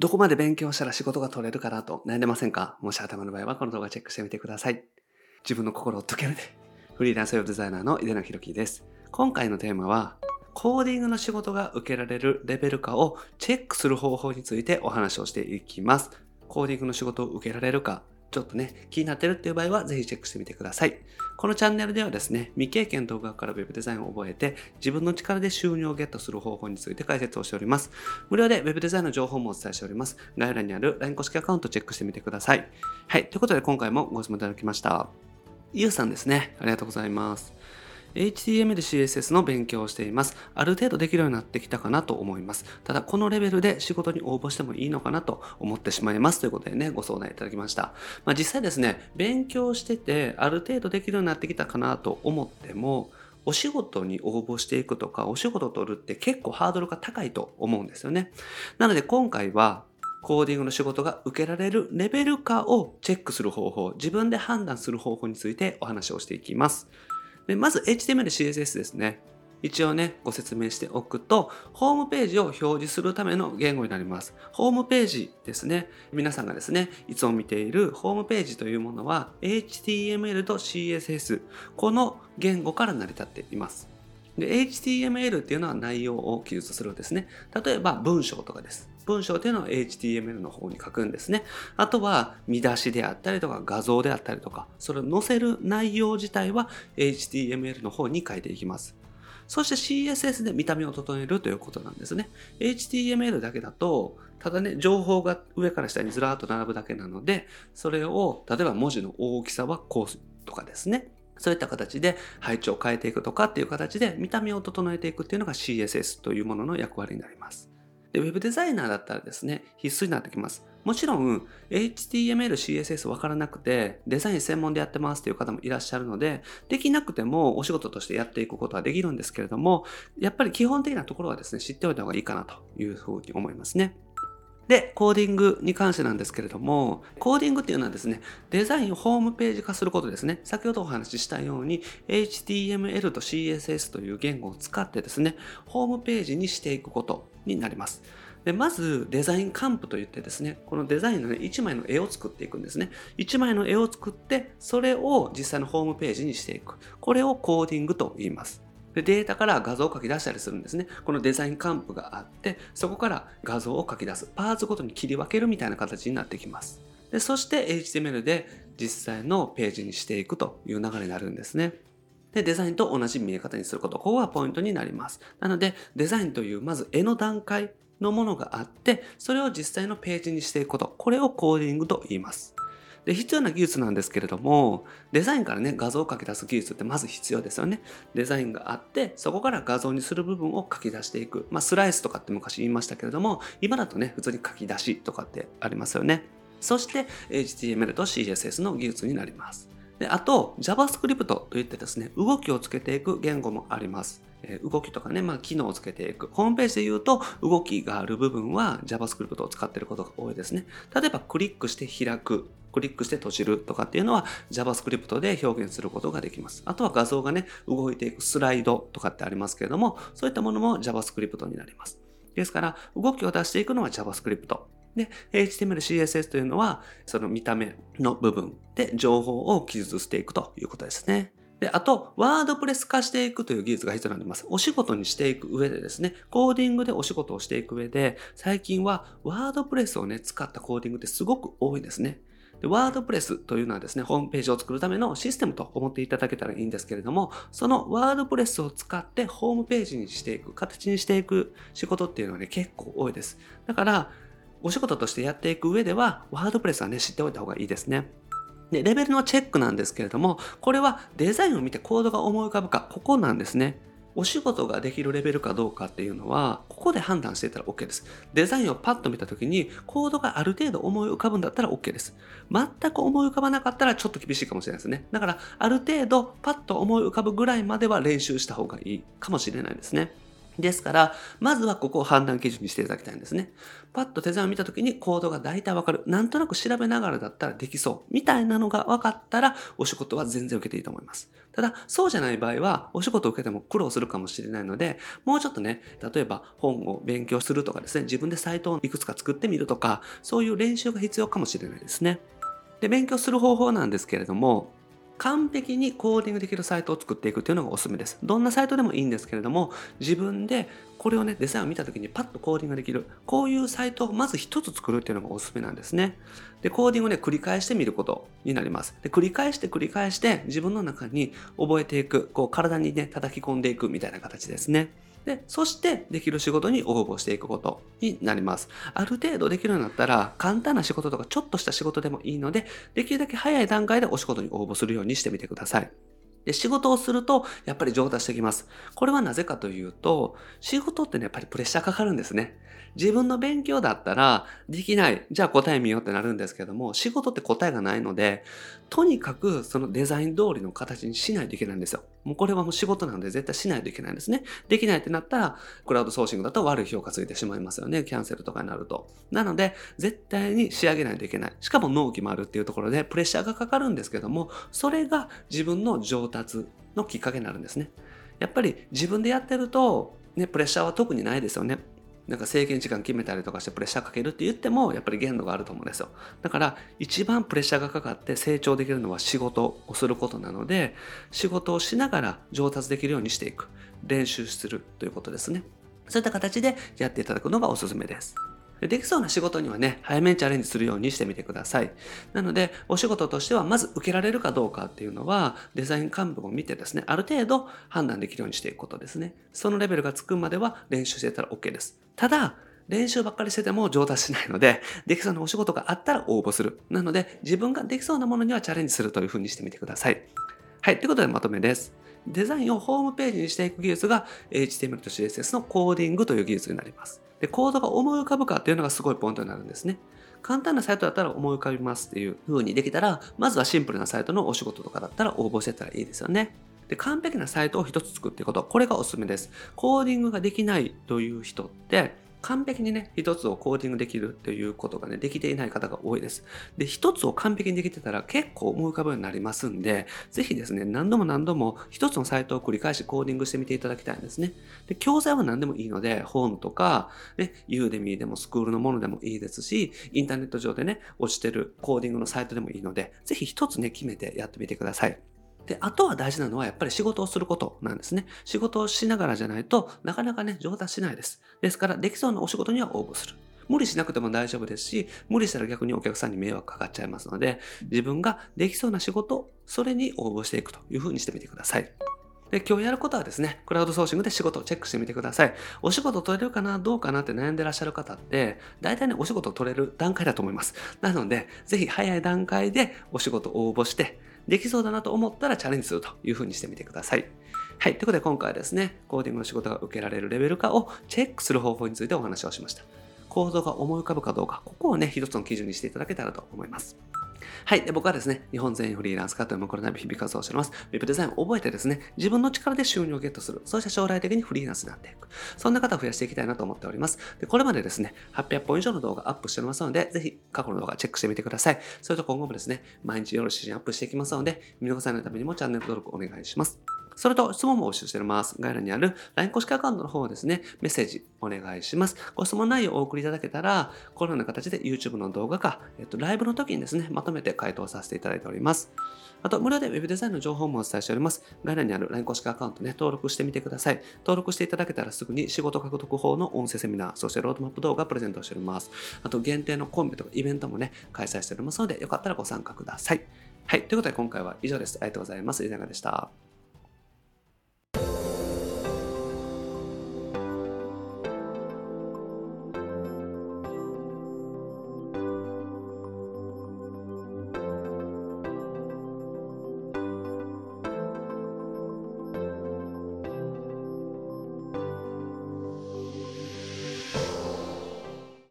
どこまで勉強したら仕事が取れるかなと悩んでませんか？もし頭の場合はこの動画チェックしてみてください。自分の心を解けるで。フリーランスウェブデザイナーの井出野博樹です。今回のテーマは、コーディングの仕事が受けられるレベルかをチェックする方法についてお話をしていきます。コーディングの仕事を受けられるか、ちょっとね、気になってるっていう場合はぜひチェックしてみてください。このチャンネルではですね、未経験動画から Web デザインを覚えて、自分の力で収入をゲットする方法について解説をしております。無料で Web デザインの情報もお伝えしております。概要欄にある LINE 公式アカウントチェックしてみてください。はい、ということで今回もご質問いただきました。ゆうさんですね。ありがとうございます。HTML、CSS の勉強をしています。ある程度できるようになってきたかなと思います。ただ、このレベルで仕事に応募してもいいのかなと思ってしまいますということでね、ご相談いただきました。まあ、実際ですね、勉強してて、ある程度できるようになってきたかなと思っても、お仕事に応募していくとか、お仕事を取るって結構ハードルが高いと思うんですよね。なので今回は、コーディングの仕事が受けられるレベルかをチェックする方法、自分で判断する方法についてお話をしていきます。でまず HTML、CSS ですね。一応ね、ご説明しておくと、ホームページを表示するための言語になります。ホームページですね。皆さんがですね、いつも見ているホームページというものは、HTML と CSS、この言語から成り立っています。で、HTML っていうのは内容を記述するんですね。例えば文章とかです。文章っていうのは HTML の方に書くんですね。あとは見出しであったりとか画像であったりとか、それを載せる内容自体は HTML の方に書いていきます。そして CSS で見た目を整えるということなんですね。HTML だけだと、ただね、情報が上から下にずらーっと並ぶだけなので、それを、例えば文字の大きさはこうとかですね。そういった形で配置を変えていくとかっていう形で見た目を整えていくっていうのが CSS というものの役割になります。で、Web デザイナーだったらですね、必須になってきます。もちろん、HTML、CSS わからなくて、デザイン専門でやってますっていう方もいらっしゃるので、できなくてもお仕事としてやっていくことはできるんですけれども、やっぱり基本的なところはですね、知っておいた方がいいかなというふうに思いますね。で、コーディングに関してなんですけれども、コーディングっていうのはですね、デザインをホームページ化することですね。先ほどお話ししたように、HTML と CSS という言語を使ってですね、ホームページにしていくことになります。でまずデザインカンプといってですね、このデザインの、ね、1枚の絵を作っていくんですね。1枚の絵を作って、それを実際のホームページにしていく。これをコーディングと言います。でデータから画像を書き出したりするんですね。このデザインカンプがあって、そこから画像を書き出す。パーツごとに切り分けるみたいな形になってきます。でそして HTML で実際のページにしていくという流れになるんですね。で、デザインと同じ見え方にすること。ここがポイントになります。なので、デザインというまず絵の段階のものがあって、それを実際のページにしていくこと。これをコーディングと言います。で、必要な技術なんですけれども、デザインからね、画像を書き出す技術ってまず必要ですよね。デザインがあって、そこから画像にする部分を書き出していく。まあ、スライスとかって昔言いましたけれども、今だとね、普通に書き出しとかってありますよね。そして、HTML と CSS の技術になります。であと、JavaScript といってですね、動きをつけていく言語もあります。え動きとかね、まあ、機能をつけていく。ホームページで言うと、動きがある部分は JavaScript を使っていることが多いですね。例えば、クリックして開く。クリックして閉じるとかっていうのは JavaScript で表現することができます。あとは画像がね、動いていくスライドとかってありますけれども、そういったものも JavaScript になります。ですから、動きを出していくのは JavaScript。で、HTML、CSS というのは、その見た目の部分で情報を記述していくということですね。で、あと、ワードプレス化していくという技術が必要になります。お仕事にしていく上でですね、コーディングでお仕事をしていく上で、最近はワードプレスをね、使ったコーディングってすごく多いですね。で、ワードプレスというのはですね、ホームページを作るためのシステムと思っていただけたらいいんですけれども、そのワードプレスを使ってホームページにしていく、形にしていく仕事っていうのはね、結構多いです。だから、お仕事としてやっていく上では、ワードプレスはね、知っておいた方がいいですね。で、レベルのチェックなんですけれども、これはデザインを見てコードが思い浮かぶか、ここなんですね。お仕事ができるレベルかどうかっていうのは、ここで判断していたら OK です。デザインをパッと見たときに、コードがある程度思い浮かぶんだったら OK です。全く思い浮かばなかったらちょっと厳しいかもしれないですね。だから、ある程度パッと思い浮かぶぐらいまでは練習した方がいいかもしれないですね。ですから、まずはここを判断基準にしていただきたいんですね。パッとデザインを見た時にコードが大体わかる。なんとなく調べながらだったらできそう。みたいなのが分かったら、お仕事は全然受けていいと思います。ただ、そうじゃない場合は、お仕事を受けても苦労するかもしれないので、もうちょっとね、例えば本を勉強するとかですね、自分でサイトをいくつか作ってみるとか、そういう練習が必要かもしれないですね。で、勉強する方法なんですけれども、完璧にコーディングできるサイトを作っていくっていうのがおすすめです。どんなサイトでもいいんですけれども、自分でこれをね、デザインを見た時にパッとコーディングできる。こういうサイトをまず一つ作るっていうのがおすすめなんですね。で、コーディングをね、繰り返してみることになります。で、繰り返して繰り返して自分の中に覚えていく、こう体にね、叩き込んでいくみたいな形ですね。で、そしてできる仕事に応募していくことになります。ある程度できるようになったら、簡単な仕事とかちょっとした仕事でもいいので、できるだけ早い段階でお仕事に応募するようにしてみてください。で、仕事をすると、やっぱり上達してきます。これはなぜかというと、仕事ってね、やっぱりプレッシャーかかるんですね。自分の勉強だったら、できない。じゃあ答え見ようってなるんですけども、仕事って答えがないので、とにかくそのデザイン通りの形にしないといけないんですよ。もうこれはもう仕事なんで絶対しないといけないんですね。できないってなったら、クラウドソーシングだと悪い評価ついてしまいますよね。キャンセルとかになると。なので、絶対に仕上げないといけない。しかも納期もあるっていうところで、プレッシャーがかかるんですけども、それが自分の上達のきっかけになるんですね。やっぱり自分でやってると、ね、プレッシャーは特にないですよね。なんか制限時間決めたりとかしてプレッシャーかけるって言ってもやっぱり限度があると思うんですよ。だから一番プレッシャーがかかって成長できるのは仕事をすることなので仕事をしながら上達できるようにしていく。練習するということですね。そういった形でやっていただくのがおすすめです。でできそうな仕事にはね、早めにチャレンジするようにしてみてください。なので、お仕事としては、まず受けられるかどうかっていうのは、デザイン幹部を見てですね、ある程度判断できるようにしていくことですね。そのレベルがつくまでは練習してたら OK です。ただ、練習ばっかりしてても上達しないので、できそうなお仕事があったら応募する。なので、自分ができそうなものにはチャレンジするというふうにしてみてください。はい、ということでまとめです。デザインをホームページにしていく技術が HTML と CSS のコーディングという技術になります。で、コードが思い浮かぶかっていうのがすごいポイントになるんですね。簡単なサイトだったら思い浮かびますっていう風にできたら、まずはシンプルなサイトのお仕事とかだったら応募してたらいいですよね。で、完璧なサイトを一つ作っていくこと、これがおすすめです。コーディングができないという人って、完璧にね、一つをコーディングできるということがね、できていない方が多いです。で、一つを完璧にできてたら結構思い浮かぶようになりますんで、ぜひですね、何度も何度も一つのサイトを繰り返しコーディングしてみていただきたいんですね。で、教材は何でもいいので、本とか、ね、ユーデミーでもスクールのものでもいいですし、インターネット上でね、落ちてるコーディングのサイトでもいいので、ぜひ一つね、決めてやってみてください。で、あとは大事なのはやっぱり仕事をすることなんですね。仕事をしながらじゃないとなかなかね、上達しないです。ですから、できそうなお仕事には応募する。無理しなくても大丈夫ですし、無理したら逆にお客さんに迷惑かかっちゃいますので、自分ができそうな仕事、それに応募していくというふうにしてみてください。で、今日やることはですね、クラウドソーシングで仕事をチェックしてみてください。お仕事取れるかな、どうかなって悩んでらっしゃる方って、大体ね、お仕事取れる段階だと思います。なので、ぜひ早い段階でお仕事応募して、できそうだなと思ったらチャレンジするというふうにしてみてください。はい。ということで今回はですね、コーディングの仕事が受けられるレベル化をチェックする方法についてお話をしました。構造が思い浮かぶかどうか、ここをね、一つの基準にしていただけたらと思います。はい。で僕はですね、日本全員フリーランス化というこの度日々活動をしております。ウェブデザインを覚えてですね、自分の力で収入をゲットする。そして将来的にフリーランスになっていく。そんな方を増やしていきたいなと思っております。でこれまでですね、800本以上の動画アップしておりますので、ぜひ過去の動画チェックしてみてください。それと今後もですね、毎日夜指針アップしていきますので、見逃さないためにもチャンネル登録お願いします。それと質問も募集しております。概要欄にある LINE 公式アカウントの方ですね、メッセージお願いします。ご質問内容をお送りいただけたら、このような形で YouTube の動画か、えっと、ライブの時にですね、まとめて回答させていただいております。あと、無料で Web デザインの情報もお伝えしております。概要欄にある LINE 公式アカウントね、登録してみてください。登録していただけたらすぐに仕事獲得法の音声セミナー、そしてロードマップ動画プレゼントしております。あと、限定のコンビとかイベントもね、開催しておりますので、よかったらご参加ください。はい。ということで今回は以上です。ありがとうございます。井永でした。